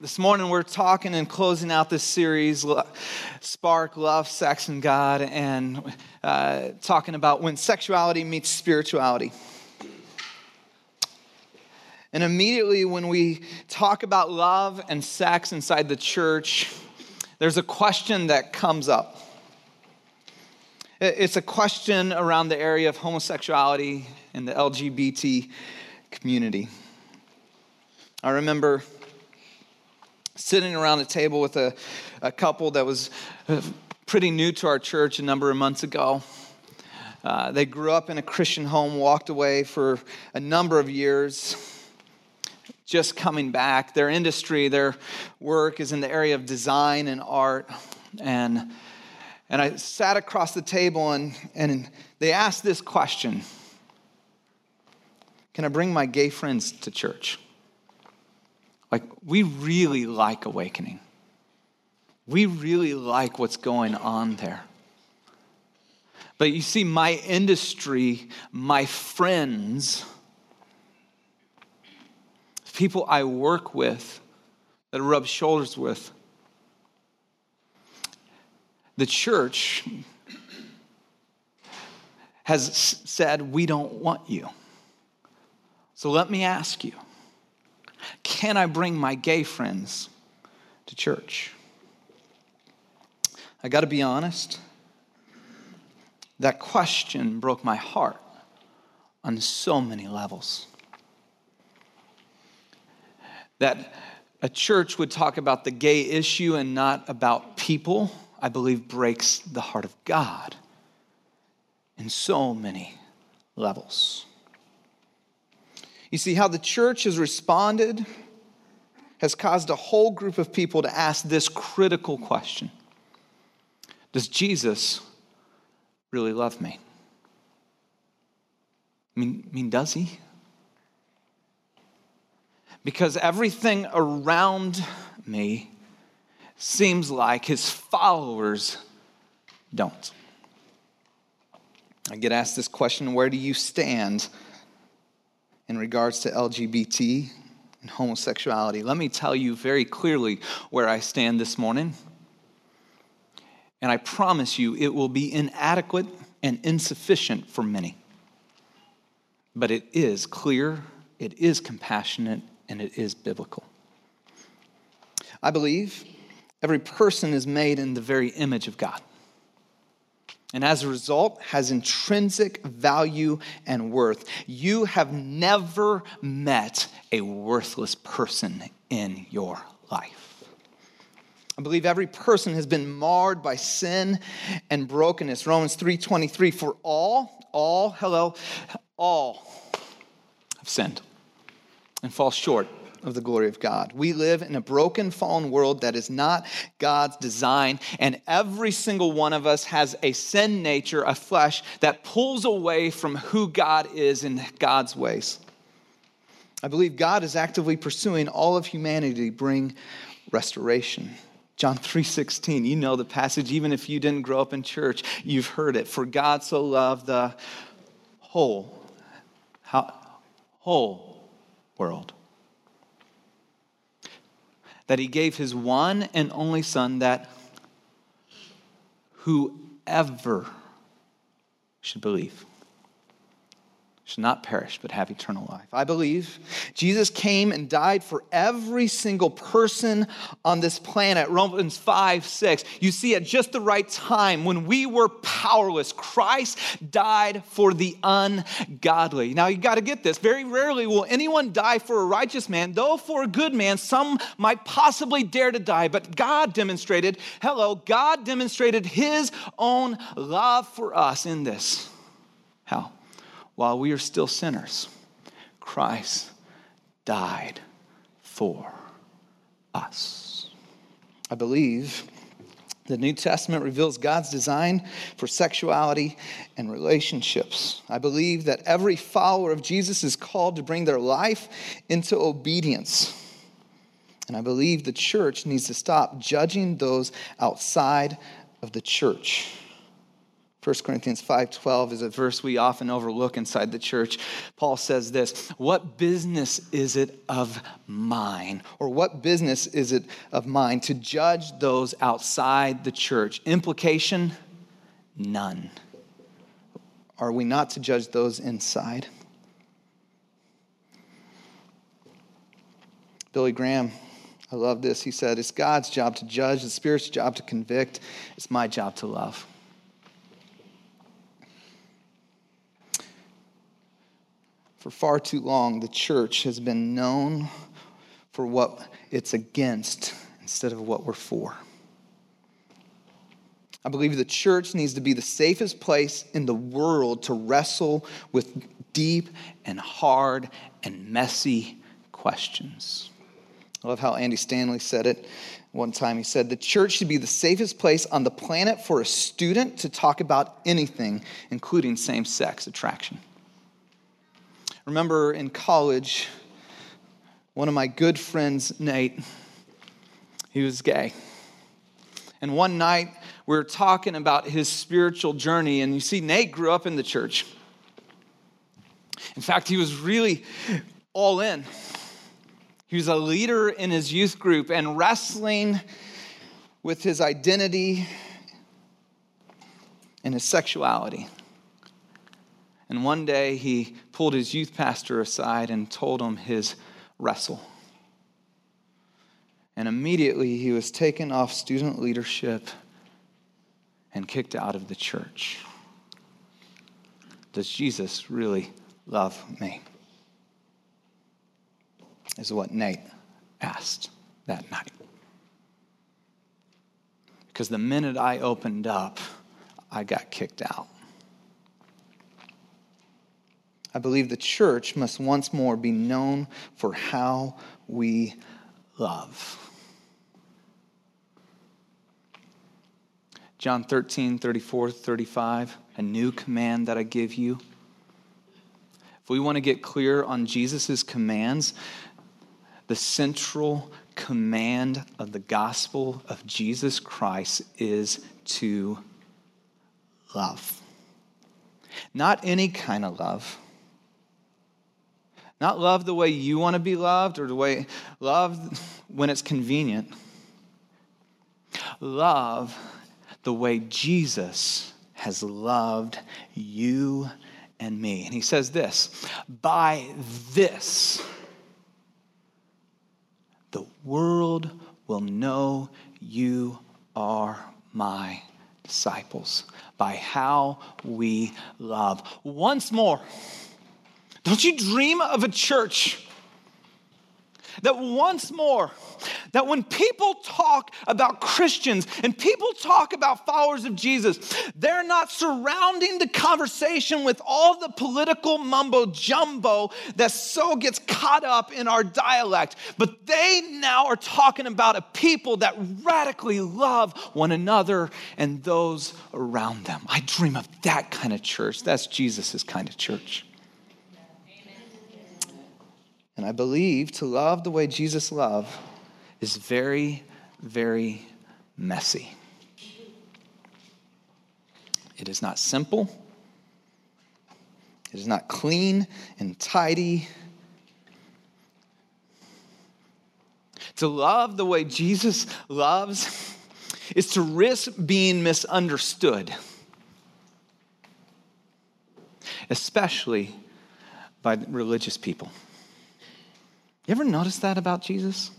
This morning, we're talking and closing out this series, Spark, Love, Sex, and God, and uh, talking about when sexuality meets spirituality. And immediately, when we talk about love and sex inside the church, there's a question that comes up. It's a question around the area of homosexuality and the LGBT community. I remember sitting around a table with a, a couple that was uh, pretty new to our church a number of months ago. Uh, they grew up in a Christian home, walked away for a number of years, just coming back. Their industry, their work is in the area of design and art. And, and I sat across the table and, and they asked this question Can I bring my gay friends to church? Like, we really like awakening. We really like what's going on there. But you see, my industry, my friends, people I work with, that I rub shoulders with, the church has said, We don't want you. So let me ask you can I bring my gay friends to church? I got to be honest. That question broke my heart on so many levels. That a church would talk about the gay issue and not about people, I believe breaks the heart of God in so many levels. You see, how the church has responded has caused a whole group of people to ask this critical question Does Jesus really love me? I mean, I mean does he? Because everything around me seems like his followers don't. I get asked this question where do you stand in regards to LGBT and homosexuality. Let me tell you very clearly where I stand this morning. And I promise you, it will be inadequate and insufficient for many. But it is clear, it is compassionate, and it is biblical. I believe every person is made in the very image of God and as a result has intrinsic value and worth. You have never met a worthless person in your life. I believe every person has been marred by sin and brokenness. Romans 3:23 for all all hello all have sinned and fall short of the glory of God. We live in a broken, fallen world that is not God's design, and every single one of us has a sin nature, a flesh that pulls away from who God is in God's ways. I believe God is actively pursuing all of humanity to bring restoration. John 3:16, you know the passage even if you didn't grow up in church, you've heard it. For God so loved the whole how, whole world that he gave his one and only Son that whoever should believe should not perish but have eternal life. I believe Jesus came and died for every single person on this planet. Romans 5 6. You see, at just the right time, when we were powerless, Christ died for the ungodly. Now, you got to get this. Very rarely will anyone die for a righteous man, though for a good man, some might possibly dare to die. But God demonstrated, hello, God demonstrated his own love for us in this. How? While we are still sinners, Christ died for us. I believe the New Testament reveals God's design for sexuality and relationships. I believe that every follower of Jesus is called to bring their life into obedience. And I believe the church needs to stop judging those outside of the church. 1 Corinthians 5:12 is a verse we often overlook inside the church. Paul says this, "What business is it of mine? Or what business is it of mine to judge those outside the church?" Implication: none. Are we not to judge those inside? Billy Graham, I love this. He said, It's God's job to judge, the Spirit's job to convict, it's my job to love. For far too long, the church has been known for what it's against instead of what we're for. I believe the church needs to be the safest place in the world to wrestle with deep and hard and messy questions. I love how Andy Stanley said it one time. He said, The church should be the safest place on the planet for a student to talk about anything, including same sex attraction. Remember in college, one of my good friends, Nate, he was gay. And one night, we were talking about his spiritual journey, and you see, Nate grew up in the church. In fact, he was really all in. He was a leader in his youth group and wrestling with his identity and his sexuality. And one day he pulled his youth pastor aside and told him his wrestle. And immediately he was taken off student leadership and kicked out of the church. Does Jesus really love me? is what Nate asked that night. Because the minute I opened up, I got kicked out. I believe the church must once more be known for how we love. John 13, 34, 35, a new command that I give you. If we want to get clear on Jesus' commands, the central command of the gospel of Jesus Christ is to love. Not any kind of love. Not love the way you want to be loved or the way love when it's convenient. Love the way Jesus has loved you and me. And he says this by this, the world will know you are my disciples by how we love. Once more, don't you dream of a church that once more, that when people talk about Christians and people talk about followers of Jesus, they're not surrounding the conversation with all the political mumbo jumbo that so gets caught up in our dialect, but they now are talking about a people that radically love one another and those around them. I dream of that kind of church. That's Jesus' kind of church. And I believe to love the way Jesus loved is very, very messy. It is not simple. It is not clean and tidy. To love the way Jesus loves is to risk being misunderstood, especially by religious people. You ever notice that about Jesus?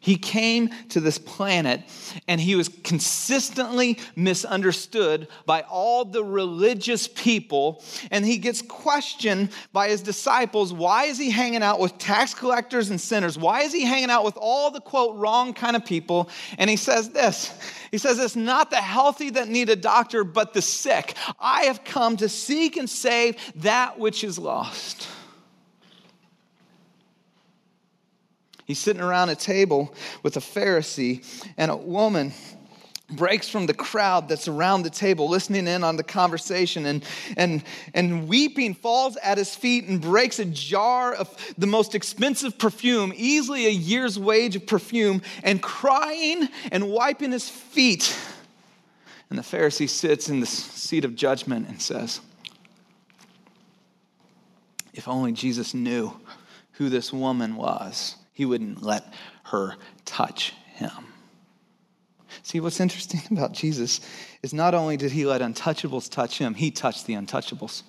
He came to this planet and he was consistently misunderstood by all the religious people. And he gets questioned by his disciples why is he hanging out with tax collectors and sinners? Why is he hanging out with all the quote wrong kind of people? And he says this He says, It's not the healthy that need a doctor, but the sick. I have come to seek and save that which is lost. He's sitting around a table with a Pharisee, and a woman breaks from the crowd that's around the table listening in on the conversation and, and, and weeping falls at his feet and breaks a jar of the most expensive perfume easily a year's wage of perfume and crying and wiping his feet. And the Pharisee sits in the seat of judgment and says, If only Jesus knew who this woman was, he wouldn't let her touch him. See, what's interesting about Jesus is not only did he let untouchables touch him, he touched the untouchables.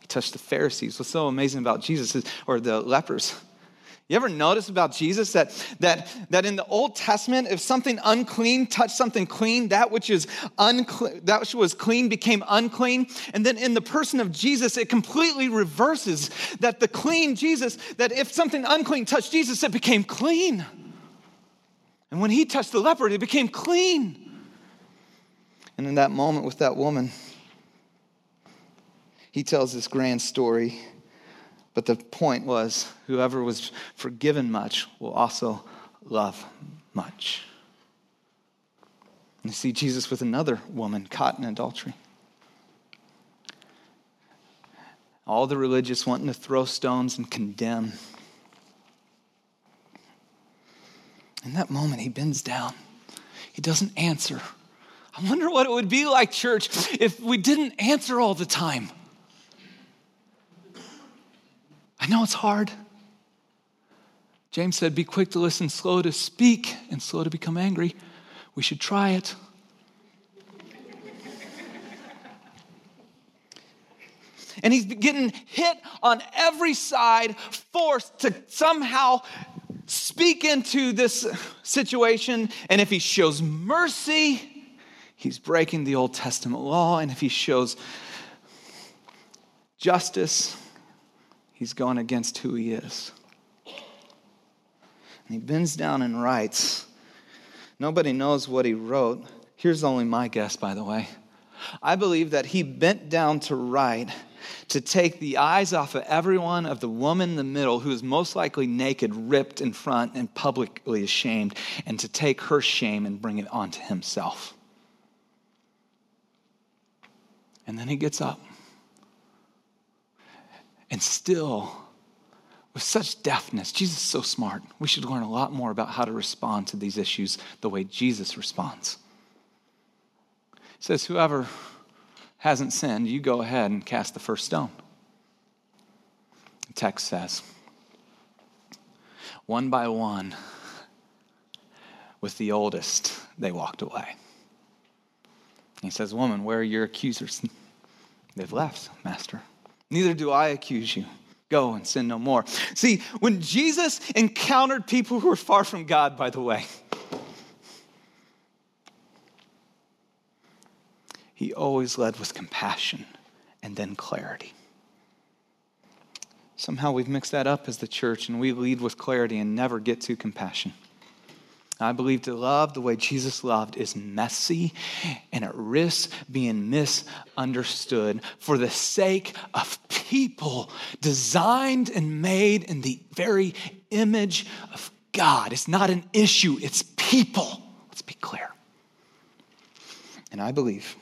He touched the Pharisees. What's so amazing about Jesus is, or the lepers, you ever notice about Jesus that, that, that in the Old Testament, if something unclean touched something clean, that which is unclean, that which was clean became unclean. And then in the person of Jesus, it completely reverses that the clean Jesus, that if something unclean touched Jesus, it became clean. And when he touched the leopard, it became clean. And in that moment with that woman, he tells this grand story but the point was whoever was forgiven much will also love much. And you see Jesus with another woman caught in adultery. All the religious wanting to throw stones and condemn. In that moment, he bends down. He doesn't answer. I wonder what it would be like, church, if we didn't answer all the time. I know it's hard. James said, Be quick to listen, slow to speak, and slow to become angry. We should try it. and he's getting hit on every side, forced to somehow speak into this situation. And if he shows mercy, he's breaking the Old Testament law. And if he shows justice, He's going against who he is. And he bends down and writes. Nobody knows what he wrote. Here's only my guess, by the way. I believe that he bent down to write to take the eyes off of everyone of the woman in the middle who is most likely naked, ripped in front, and publicly ashamed, and to take her shame and bring it onto himself. And then he gets up and still, with such deafness, Jesus is so smart. We should learn a lot more about how to respond to these issues the way Jesus responds. He says, Whoever hasn't sinned, you go ahead and cast the first stone. The text says, one by one, with the oldest, they walked away. He says, Woman, where are your accusers? They've left, Master. Neither do I accuse you. Go and sin no more. See, when Jesus encountered people who were far from God, by the way, he always led with compassion and then clarity. Somehow we've mixed that up as the church and we lead with clarity and never get to compassion. I believe to love the way Jesus loved is messy and it risks being misunderstood for the sake of people designed and made in the very image of God. It's not an issue, it's people. Let's be clear. And I believe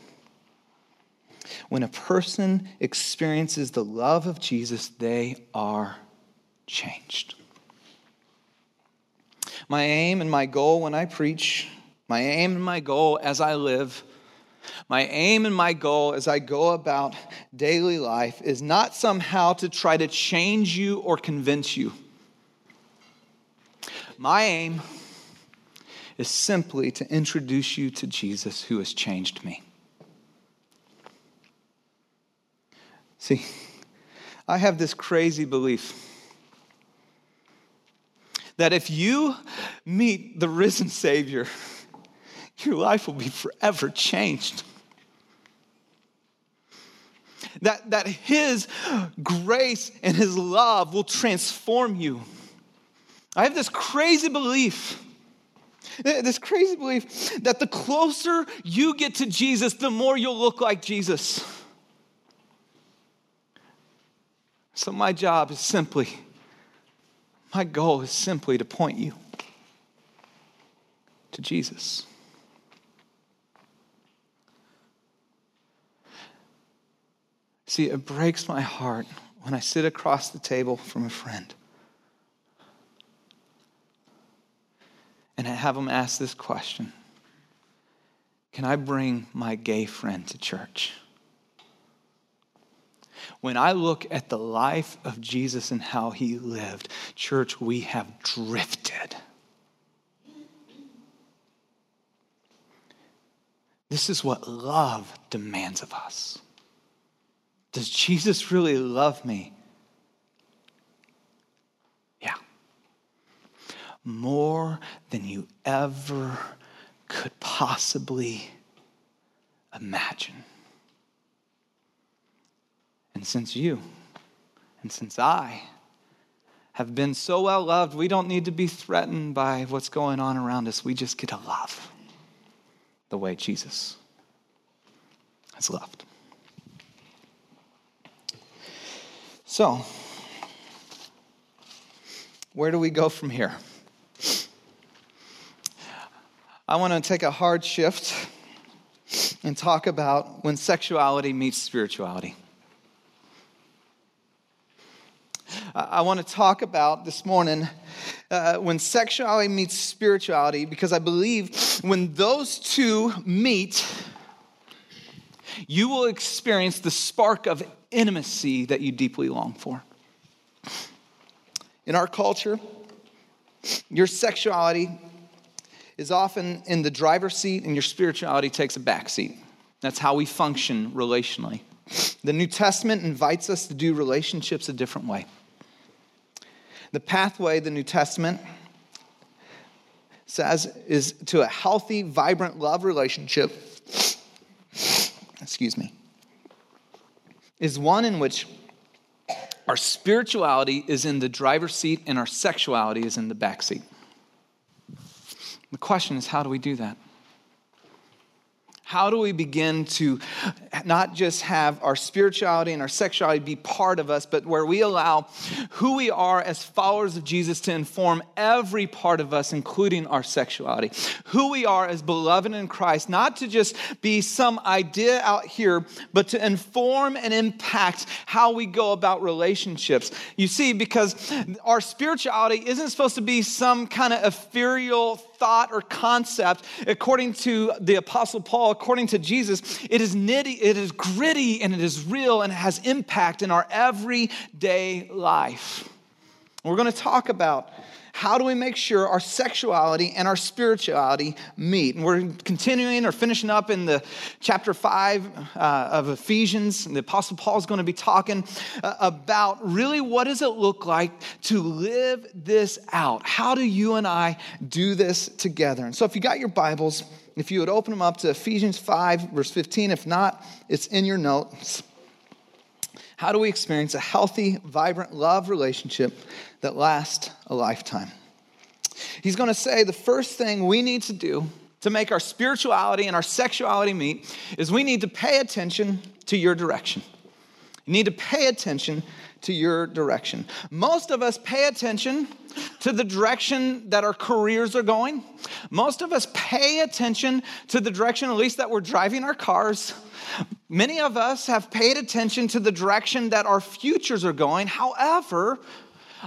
when a person experiences the love of Jesus, they are changed. My aim and my goal when I preach, my aim and my goal as I live, my aim and my goal as I go about daily life is not somehow to try to change you or convince you. My aim is simply to introduce you to Jesus who has changed me. See, I have this crazy belief that if you meet the risen Savior, your life will be forever changed. That, that His grace and His love will transform you. I have this crazy belief, eh, this crazy belief that the closer you get to Jesus, the more you'll look like Jesus. So, my job is simply my goal is simply to point you to Jesus. See, it breaks my heart when I sit across the table from a friend and I have them ask this question can I bring my gay friend to church? When I look at the life of Jesus and how he lived, church, we have drifted. This is what love demands of us. Does Jesus really love me? Yeah. More than you ever could possibly imagine. And since you and since I have been so well loved, we don't need to be threatened by what's going on around us. We just get to love the way Jesus has loved. So, where do we go from here? I want to take a hard shift and talk about when sexuality meets spirituality. I want to talk about this morning uh, when sexuality meets spirituality because I believe when those two meet, you will experience the spark of intimacy that you deeply long for. In our culture, your sexuality is often in the driver's seat and your spirituality takes a back seat. That's how we function relationally. The New Testament invites us to do relationships a different way. The pathway the New Testament says is to a healthy, vibrant love relationship. Excuse me. Is one in which our spirituality is in the driver's seat and our sexuality is in the back seat. The question is, how do we do that? How do we begin to not just have our spirituality and our sexuality be part of us, but where we allow who we are as followers of Jesus to inform every part of us, including our sexuality? Who we are as beloved in Christ, not to just be some idea out here, but to inform and impact how we go about relationships. You see, because our spirituality isn't supposed to be some kind of ethereal thought or concept, according to the Apostle Paul, according to Jesus, it is nitty, it is gritty, and it is real, and it has impact in our everyday life. We're going to talk about how do we make sure our sexuality and our spirituality meet? And we're continuing or finishing up in the chapter five uh, of Ephesians. And the Apostle Paul is going to be talking uh, about really what does it look like to live this out? How do you and I do this together? And so, if you got your Bibles, if you would open them up to Ephesians 5, verse 15. If not, it's in your notes. How do we experience a healthy, vibrant love relationship that lasts a lifetime? He's going to say the first thing we need to do to make our spirituality and our sexuality meet is we need to pay attention to your direction. You need to pay attention to your direction. Most of us pay attention to the direction that our careers are going. Most of us pay attention to the direction, at least that we're driving our cars. Many of us have paid attention to the direction that our futures are going. However,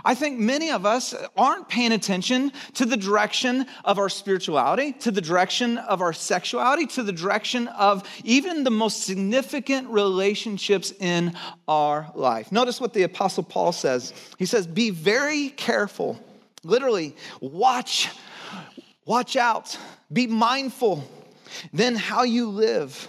I think many of us aren't paying attention to the direction of our spirituality, to the direction of our sexuality, to the direction of even the most significant relationships in our life. Notice what the Apostle Paul says. He says, Be very careful. Literally, watch, watch out, be mindful. Then how you live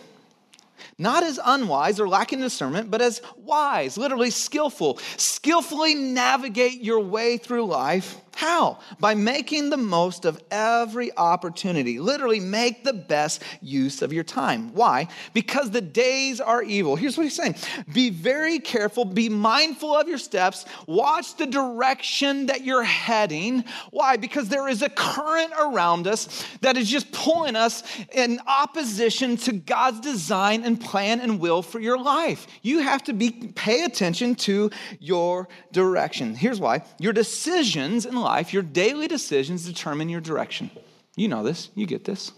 not as unwise or lacking discernment, but as wise, literally skillful. Skillfully navigate your way through life how? By making the most of every opportunity. Literally, make the best use of your time. Why? Because the days are evil. Here's what he's saying Be very careful, be mindful of your steps, watch the direction that you're heading. Why? Because there is a current around us that is just pulling us in opposition to God's design and plan and will for your life. You have to be pay attention to your direction. Here's why your decisions in life, your daily decisions determine your direction. You know this, you get this.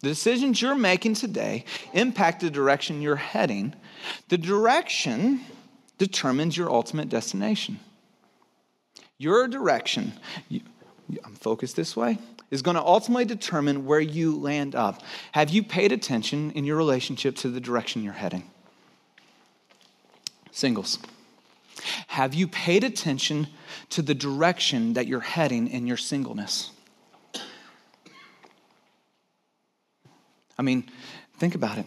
The decisions you're making today impact the direction you're heading. The direction determines your ultimate destination. Your direction, you, I'm focused this way. is going to ultimately determine where you land up. Have you paid attention in your relationship to the direction you're heading? Singles. Have you paid attention to the direction that you're heading in your singleness? I mean, think about it.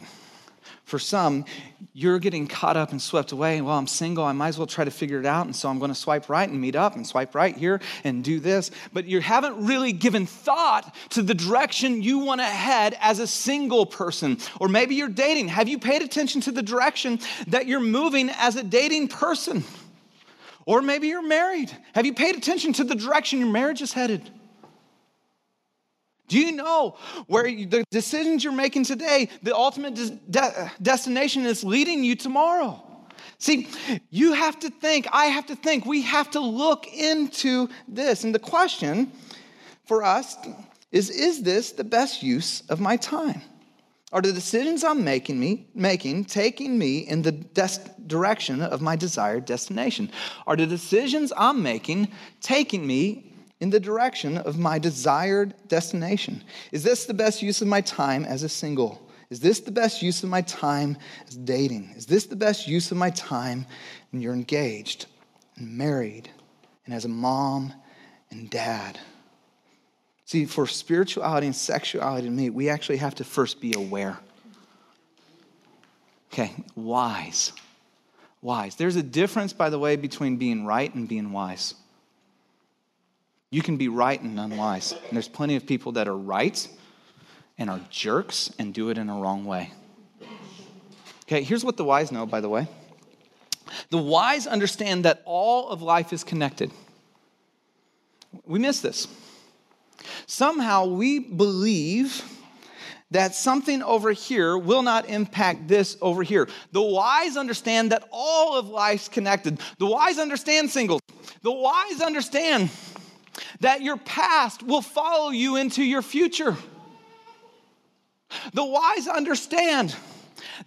For some, you're getting caught up and swept away. Well, I'm single. I might as well try to figure it out. And so I'm going to swipe right and meet up and swipe right here and do this. But you haven't really given thought to the direction you want to head as a single person. Or maybe you're dating. Have you paid attention to the direction that you're moving as a dating person? Or maybe you're married. Have you paid attention to the direction your marriage is headed? Do you know where you, the decisions you're making today, the ultimate de- destination is leading you tomorrow? See, you have to think, I have to think, we have to look into this. And the question for us is Is this the best use of my time? Are the decisions I'm making, me, making taking me in the des- direction of my desired destination? Are the decisions I'm making taking me in the direction of my desired destination? Is this the best use of my time as a single? Is this the best use of my time as dating? Is this the best use of my time when you're engaged and married and as a mom and dad? See, for spirituality and sexuality to meet, we actually have to first be aware. Okay, wise. Wise. There's a difference, by the way, between being right and being wise. You can be right and unwise. And there's plenty of people that are right and are jerks and do it in a wrong way. Okay, here's what the wise know, by the way. The wise understand that all of life is connected. We miss this. Somehow we believe that something over here will not impact this over here. The wise understand that all of life's connected. The wise understand singles. The wise understand that your past will follow you into your future. The wise understand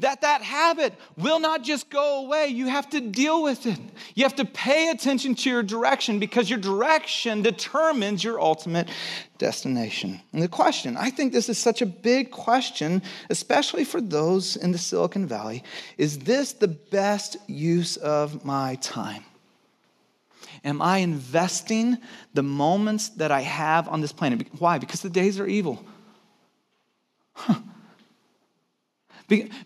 that that habit will not just go away you have to deal with it you have to pay attention to your direction because your direction determines your ultimate destination and the question i think this is such a big question especially for those in the silicon valley is this the best use of my time Am I investing the moments that I have on this planet? Why? Because the days are evil. Huh.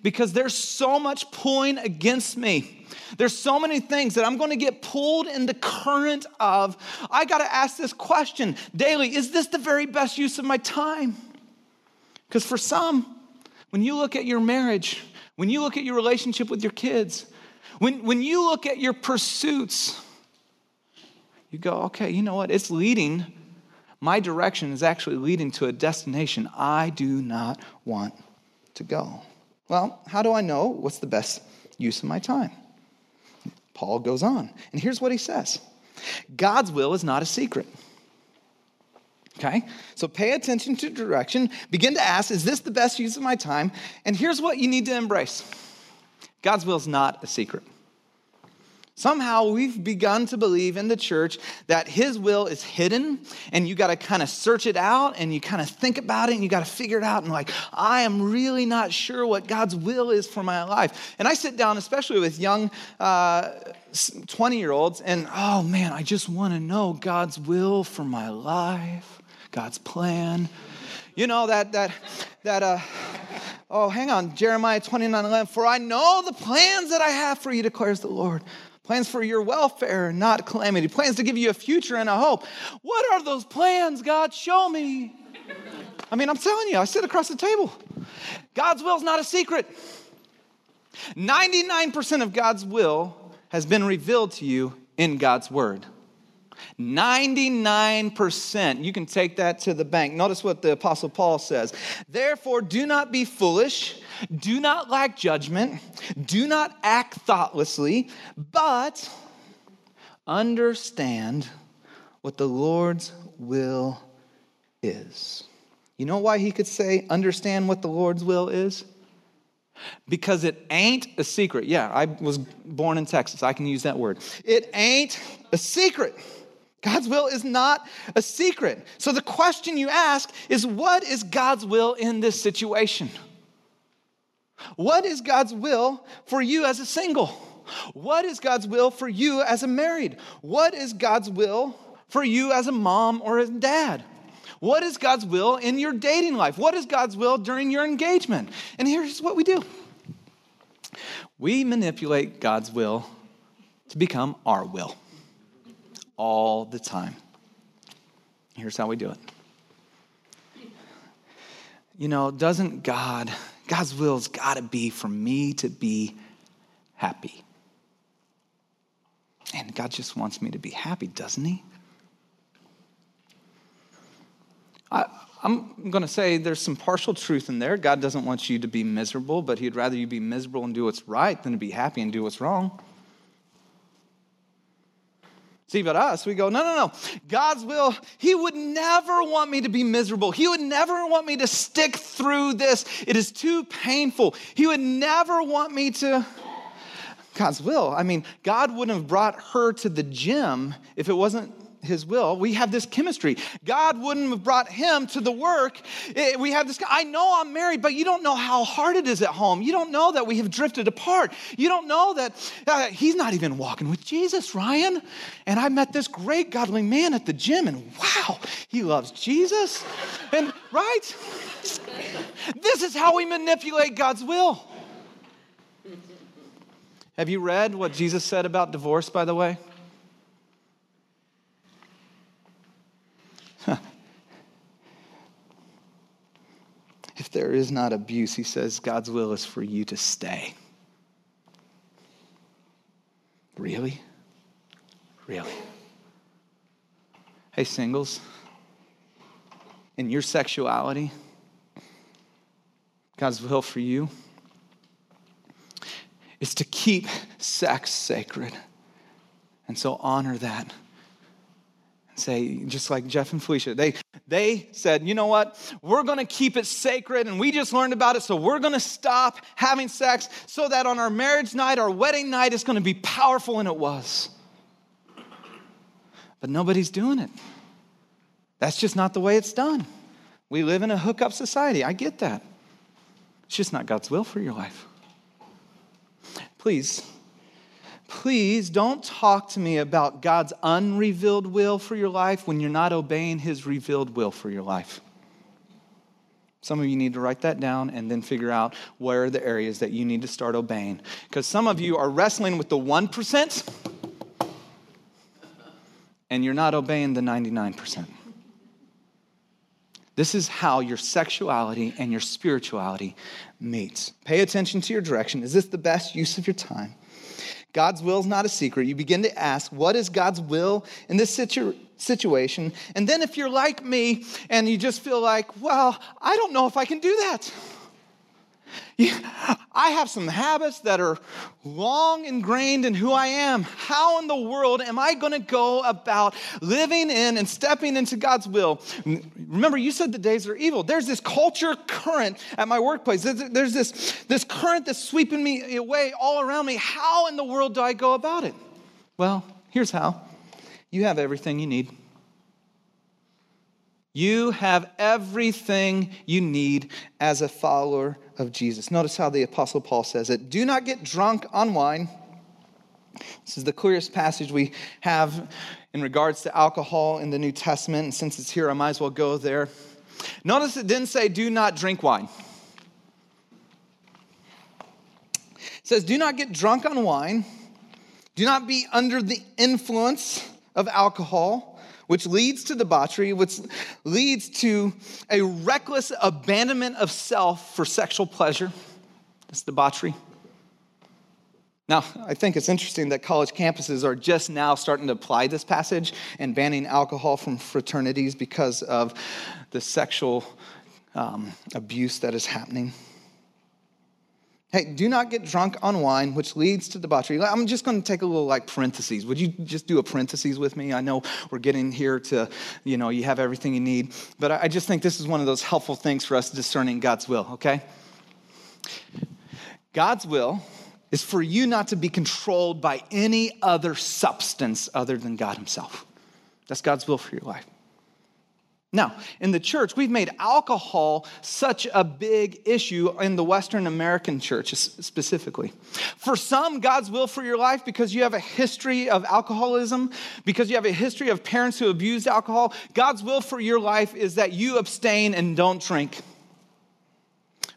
Because there's so much pulling against me. There's so many things that I'm going to get pulled in the current of. I got to ask this question daily Is this the very best use of my time? Because for some, when you look at your marriage, when you look at your relationship with your kids, when, when you look at your pursuits, you go, okay, you know what? It's leading, my direction is actually leading to a destination I do not want to go. Well, how do I know what's the best use of my time? Paul goes on, and here's what he says God's will is not a secret. Okay? So pay attention to direction. Begin to ask, is this the best use of my time? And here's what you need to embrace God's will is not a secret. Somehow we've begun to believe in the church that his will is hidden and you got to kind of search it out and you kind of think about it and you got to figure it out and like, I am really not sure what God's will is for my life. And I sit down, especially with young 20 uh, and oh man, I just want to know God's will for my life, God's plan. You know, that, that, that, uh, oh, hang on, Jeremiah 29 11. For I know the plans that I have for you, declares the Lord plans for your welfare, not calamity, plans to give you a future and a hope. What are those plans, God? Show me. I mean, I'm telling you, I sit across the table. God's will is not a secret. 99% of God's will has been revealed to you in God's word. 99%. You can take that to the bank. Notice what the Apostle Paul says. Therefore, do not be foolish, do not lack judgment, do not act thoughtlessly, but understand what the Lord's will is. You know why he could say, understand what the Lord's will is? Because it ain't a secret. Yeah, I was born in Texas. I can use that word. It ain't a secret. God's will is not a secret. So the question you ask is what is God's will in this situation? What is God's will for you as a single? What is God's will for you as a married? What is God's will for you as a mom or a dad? What is God's will in your dating life? What is God's will during your engagement? And here's what we do we manipulate God's will to become our will all the time. Here's how we do it. You know, doesn't God, God's will's got to be for me to be happy. And God just wants me to be happy, doesn't He? I, am going to say there's some partial truth in there. God doesn't want you to be miserable, but He'd rather you be miserable and do what's right than to be happy and do what's wrong. See, but us, we go, no, no, no. God's will, He would never want me to be miserable. He would never want me to stick through this. It is too painful. He would never want me to. God's will. I mean, God wouldn't have brought her to the gym if it wasn't his will. We have this chemistry. God wouldn't have brought him to the work. We have this. I know I'm married, but you don't know how hard it is at home. You don't know that we have drifted apart. You don't know that uh, he's not even walking with Jesus, Ryan. And I met this great godly man at the gym, and wow, he loves Jesus. And right? This is how we manipulate God's will. Have you read what Jesus said about divorce, by the way? If there is not abuse, he says God's will is for you to stay. Really? Really? Hey, singles, in your sexuality, God's will for you is to keep sex sacred. And so honor that And say, just like Jeff and Felicia, they, they said, you know what? We're going to keep it sacred, and we just learned about it, so we're going to stop having sex so that on our marriage night, our wedding night, is going to be powerful, and it was. But nobody's doing it. That's just not the way it's done. We live in a hookup society. I get that. It's just not God's will for your life. Please please don't talk to me about God's unrevealed will for your life when you're not obeying his revealed will for your life. Some of you need to write that down and then figure out where are the areas that you need to start obeying. Because some of you are wrestling with the 1% and you're not obeying the 99%. This is how your sexuality and your spirituality meets. Pay attention to your direction. Is this the best use of your time? God's will is not a secret. You begin to ask, what is God's will in this situ- situation? And then if you're like me and you just feel like, well, I don't know if I can do that. I have some habits that are long ingrained in who I am. How in the world am I going to go about living in and stepping into God's will? Remember, you said the days are evil. There's this culture current at my workplace. There's this, this current that's sweeping me away all around me. How in the world do I go about it? Well, here's how you have everything you need. You have everything you need as a follower of Jesus. Notice how the Apostle Paul says it Do not get drunk on wine. This is the clearest passage we have in regards to alcohol in the New Testament. And since it's here, I might as well go there. Notice it didn't say, Do not drink wine. It says, Do not get drunk on wine. Do not be under the influence of alcohol which leads to debauchery, which leads to a reckless abandonment of self for sexual pleasure. That's debauchery. Now, I think it's interesting that college campuses are just now starting to apply this passage and banning alcohol from fraternities because of the sexual um, abuse that is happening. Hey, do not get drunk on wine, which leads to debauchery. I'm just going to take a little like parentheses. Would you just do a parentheses with me? I know we're getting here to, you know, you have everything you need, but I just think this is one of those helpful things for us discerning God's will, okay? God's will is for you not to be controlled by any other substance other than God Himself. That's God's will for your life. Now, in the church, we've made alcohol such a big issue in the Western American church specifically. For some, God's will for your life, because you have a history of alcoholism, because you have a history of parents who abused alcohol, God's will for your life is that you abstain and don't drink.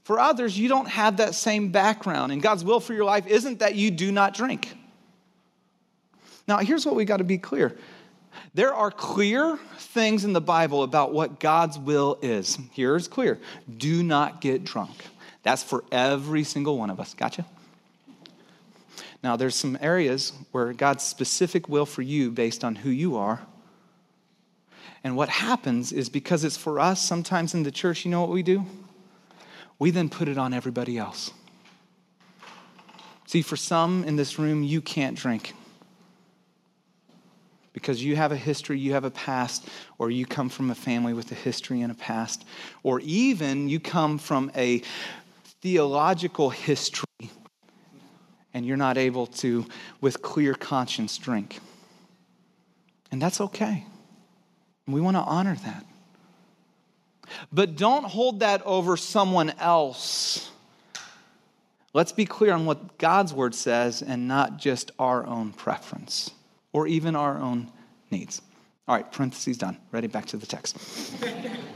For others, you don't have that same background, and God's will for your life isn't that you do not drink. Now, here's what we got to be clear there are clear things in the Bible about what God's will is. Here's clear do not get drunk. That's for every single one of us. Gotcha? Now, there's some areas where God's specific will for you based on who you are. And what happens is because it's for us, sometimes in the church, you know what we do? We then put it on everybody else. See, for some in this room, you can't drink because you have a history, you have a past, or you come from a family with a history and a past, or even you come from a theological history and you're not able to, with clear conscience, drink. And that's okay. We want to honor that. But don't hold that over someone else. Let's be clear on what God's word says and not just our own preference or even our own needs. All right, parentheses done. Ready back to the text.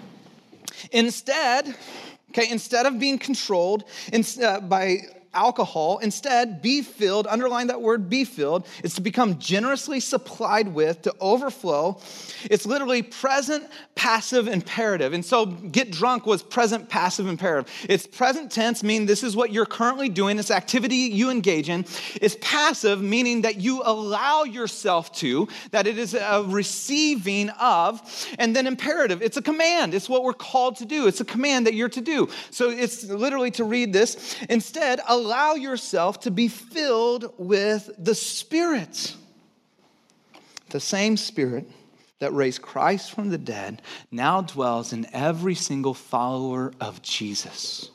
instead, okay, instead of being controlled in, uh, by alcohol. Instead, be filled, underline that word be filled, is to become generously supplied with, to overflow. It's literally present, passive, imperative. And so get drunk was present, passive, imperative. It's present tense, meaning this is what you're currently doing, this activity you engage in. It's passive, meaning that you allow yourself to, that it is a receiving of. And then imperative, it's a command. It's what we're called to do. It's a command that you're to do. So it's literally to read this. Instead, allow yourself to be filled with the Spirit. The same Spirit that raised Christ from the dead now dwells in every single follower of Jesus.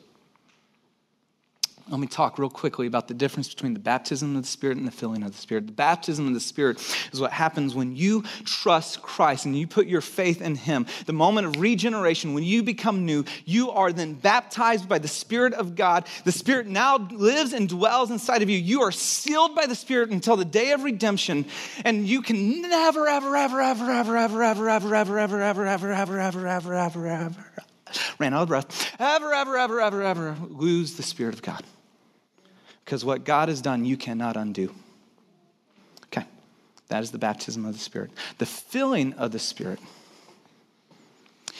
Let me talk real quickly about the difference between the baptism of the Spirit and the filling of the Spirit. The baptism of the Spirit is what happens when you trust Christ and you put your faith in Him. The moment of regeneration, when you become new, you are then baptized by the Spirit of God. The Spirit now lives and dwells inside of you. You are sealed by the Spirit until the day of redemption, and you can never, ever, ever, ever, ever, ever, ever, ever, ever, ever, ever, ever, ever, ever, ever, ever, ever, ran out of breath, ever, ever, ever, ever, ever lose the Spirit of God. Because what God has done, you cannot undo. Okay, that is the baptism of the Spirit. The filling of the Spirit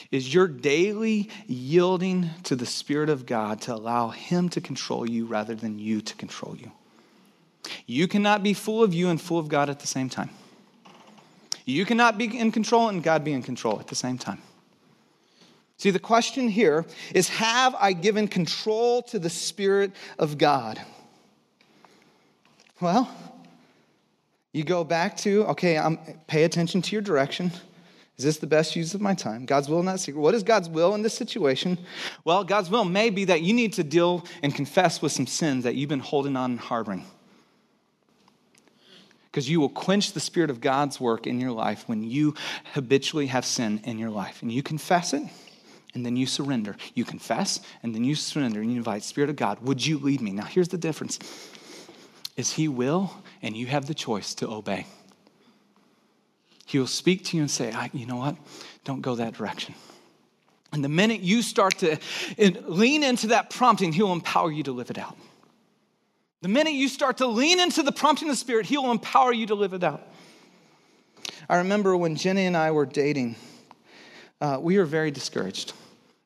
is your daily yielding to the Spirit of God to allow Him to control you rather than you to control you. You cannot be full of you and full of God at the same time. You cannot be in control and God be in control at the same time. See, the question here is Have I given control to the Spirit of God? Well, you go back to, okay, I'm, pay attention to your direction. Is this the best use of my time? God's will, not secret. What is God's will in this situation? Well, God's will may be that you need to deal and confess with some sins that you've been holding on and harboring. Because you will quench the Spirit of God's work in your life when you habitually have sin in your life. And you confess it, and then you surrender. You confess, and then you surrender, and you invite, Spirit of God, would you lead me? Now, here's the difference is He will, and you have the choice to obey. He will speak to you and say, You know what? Don't go that direction. And the minute you start to lean into that prompting, He'll empower you to live it out. The minute you start to lean into the prompting of the Spirit, He will empower you to live it out. I remember when Jenny and I were dating, uh, we were very discouraged.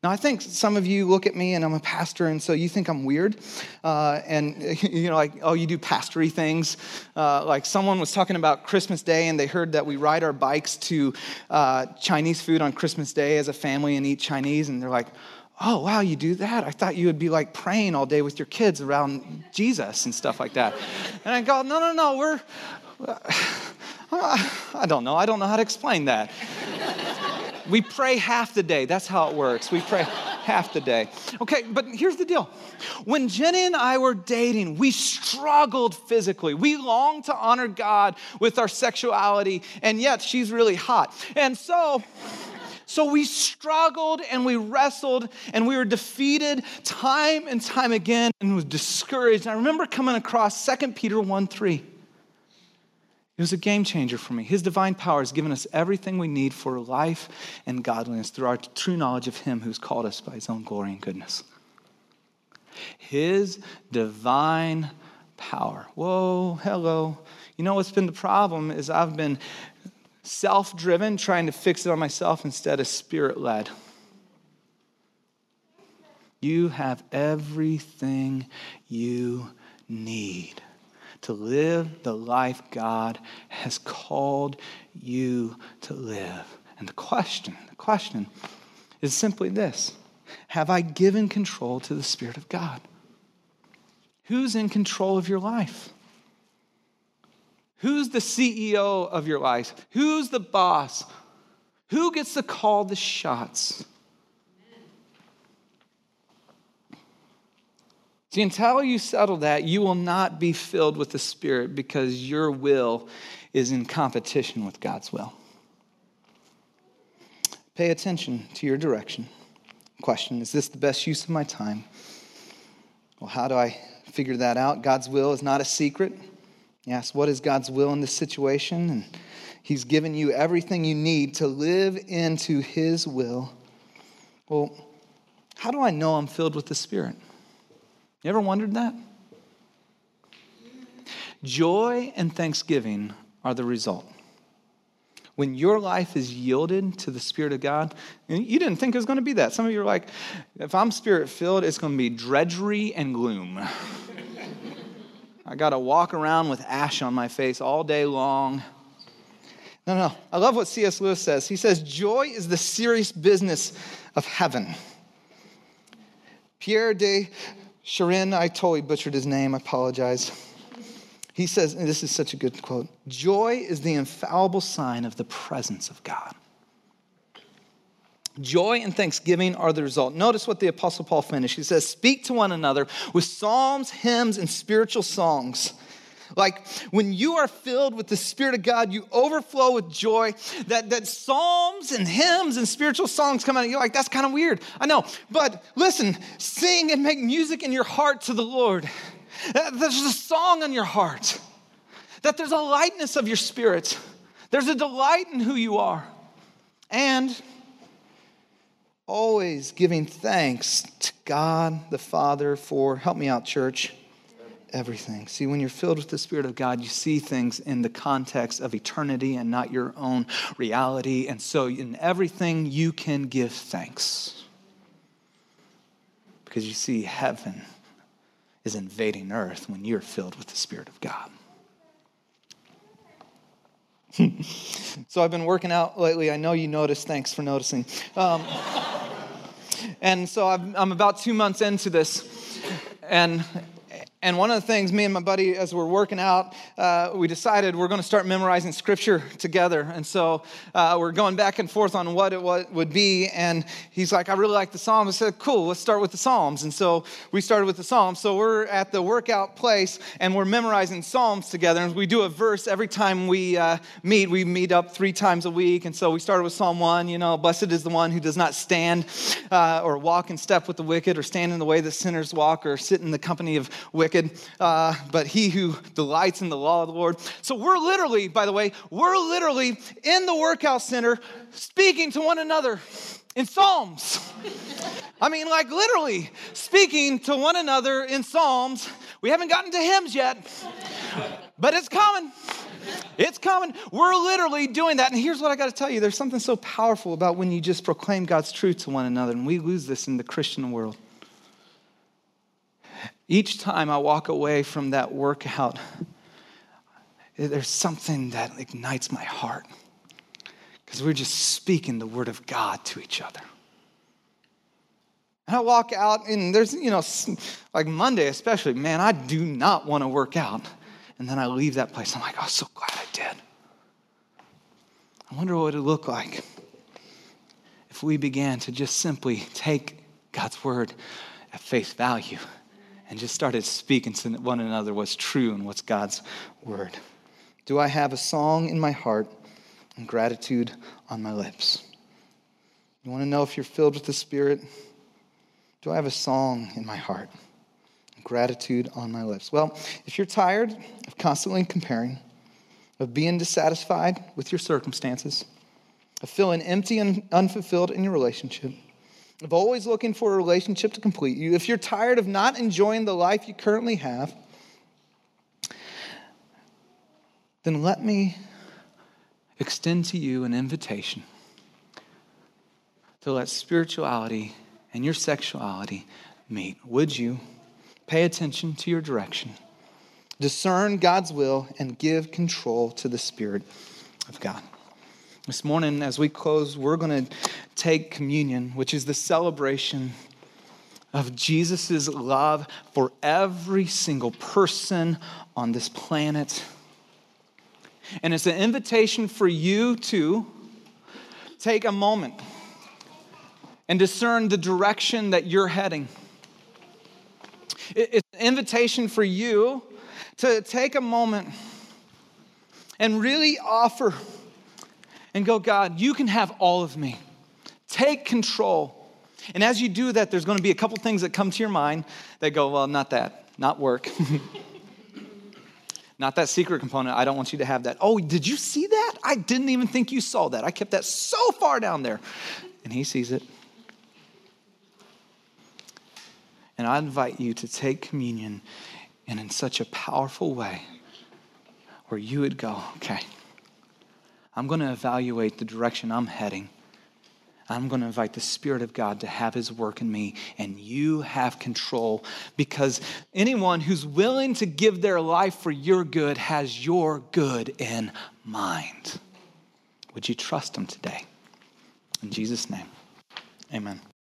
Now, I think some of you look at me and I'm a pastor, and so you think I'm weird. Uh, and, you know, like, oh, you do pastory things. Uh, like, someone was talking about Christmas Day, and they heard that we ride our bikes to uh, Chinese food on Christmas Day as a family and eat Chinese. And they're like, oh, wow, you do that? I thought you would be like praying all day with your kids around Jesus and stuff like that. And I go, no, no, no, we're, I don't know. I don't know how to explain that. We pray half the day. That's how it works. We pray half the day. Okay, but here's the deal. When Jenny and I were dating, we struggled physically. We longed to honor God with our sexuality, and yet she's really hot. And so, so we struggled and we wrestled and we were defeated time and time again and was discouraged. And I remember coming across 2 Peter 1 3. It was a game changer for me. His divine power has given us everything we need for life and godliness through our true knowledge of Him who's called us by His own glory and goodness. His divine power. Whoa, hello. You know what's been the problem is I've been self driven, trying to fix it on myself instead of spirit led. You have everything you need to live the life God has called you to live. And the question, the question is simply this Have I given control to the Spirit of God? Who's in control of your life? Who's the CEO of your life? Who's the boss? Who gets to call the shots? See, until you settle that, you will not be filled with the Spirit because your will is in competition with God's will. Pay attention to your direction. Question Is this the best use of my time? Well, how do I figure that out? God's will is not a secret. You ask, What is God's will in this situation? And He's given you everything you need to live into His will. Well, how do I know I'm filled with the Spirit? You ever wondered that? Joy and thanksgiving are the result. When your life is yielded to the Spirit of God, you didn't think it was going to be that. Some of you are like, if I'm spirit filled, it's going to be drudgery and gloom. I got to walk around with ash on my face all day long. No, no. I love what C.S. Lewis says. He says, Joy is the serious business of heaven. Pierre de Sharin, I totally butchered his name, I apologize. He says, and this is such a good quote Joy is the infallible sign of the presence of God. Joy and thanksgiving are the result. Notice what the Apostle Paul finished. He says, Speak to one another with psalms, hymns, and spiritual songs like when you are filled with the Spirit of God, you overflow with joy. That, that psalms and hymns and spiritual songs come out. You're like, that's kind of weird. I know. But listen, sing and make music in your heart to the Lord. That There's a song on your heart. That there's a lightness of your spirit. There's a delight in who you are. And always giving thanks to God the Father for, help me out, church everything. See, when you're filled with the Spirit of God, you see things in the context of eternity and not your own reality. And so, in everything, you can give thanks. Because you see, heaven is invading earth when you're filled with the Spirit of God. so, I've been working out lately. I know you noticed. Thanks for noticing. Um, and so, I'm about two months into this. And and one of the things, me and my buddy, as we're working out, uh, we decided we're going to start memorizing scripture together. And so uh, we're going back and forth on what it would be. And he's like, I really like the Psalms. I said, cool, let's start with the Psalms. And so we started with the Psalms. So we're at the workout place and we're memorizing Psalms together. And we do a verse every time we uh, meet. We meet up three times a week. And so we started with Psalm 1, you know, blessed is the one who does not stand uh, or walk in step with the wicked or stand in the way that sinners walk or sit in the company of wicked uh, but he who delights in the law of the Lord. So we're literally, by the way, we're literally in the workout center speaking to one another in Psalms. I mean, like literally speaking to one another in Psalms. We haven't gotten to hymns yet, but it's coming. It's coming. We're literally doing that. And here's what I got to tell you there's something so powerful about when you just proclaim God's truth to one another. And we lose this in the Christian world. Each time I walk away from that workout, there's something that ignites my heart because we're just speaking the word of God to each other. And I walk out, and there's, you know, like Monday especially, man, I do not want to work out. And then I leave that place. I'm like, oh, so glad I did. I wonder what it would look like if we began to just simply take God's word at face value and just started speaking to one another what's true and what's God's word? Do I have a song in my heart and gratitude on my lips? You want to know if you're filled with the Spirit? Do I have a song in my heart? And gratitude on my lips. Well, if you're tired of constantly comparing, of being dissatisfied with your circumstances, of feeling empty and unfulfilled in your relationship, of always looking for a relationship to complete you, if you're tired of not enjoying the life you currently have, then let me extend to you an invitation to let spirituality and your sexuality meet. Would you pay attention to your direction, discern God's will, and give control to the Spirit of God? This morning, as we close, we're going to take communion, which is the celebration of Jesus' love for every single person on this planet. And it's an invitation for you to take a moment and discern the direction that you're heading. It's an invitation for you to take a moment and really offer and go, God, you can have all of me. Take control. And as you do that, there's going to be a couple things that come to your mind that go, well, not that, not work. not that secret component. I don't want you to have that. Oh, did you see that? I didn't even think you saw that. I kept that so far down there. And he sees it. And I invite you to take communion and in such a powerful way where you would go, okay, I'm going to evaluate the direction I'm heading. I'm going to invite the Spirit of God to have His work in me, and you have control because anyone who's willing to give their life for your good has your good in mind. Would you trust Him today? In Jesus' name, amen.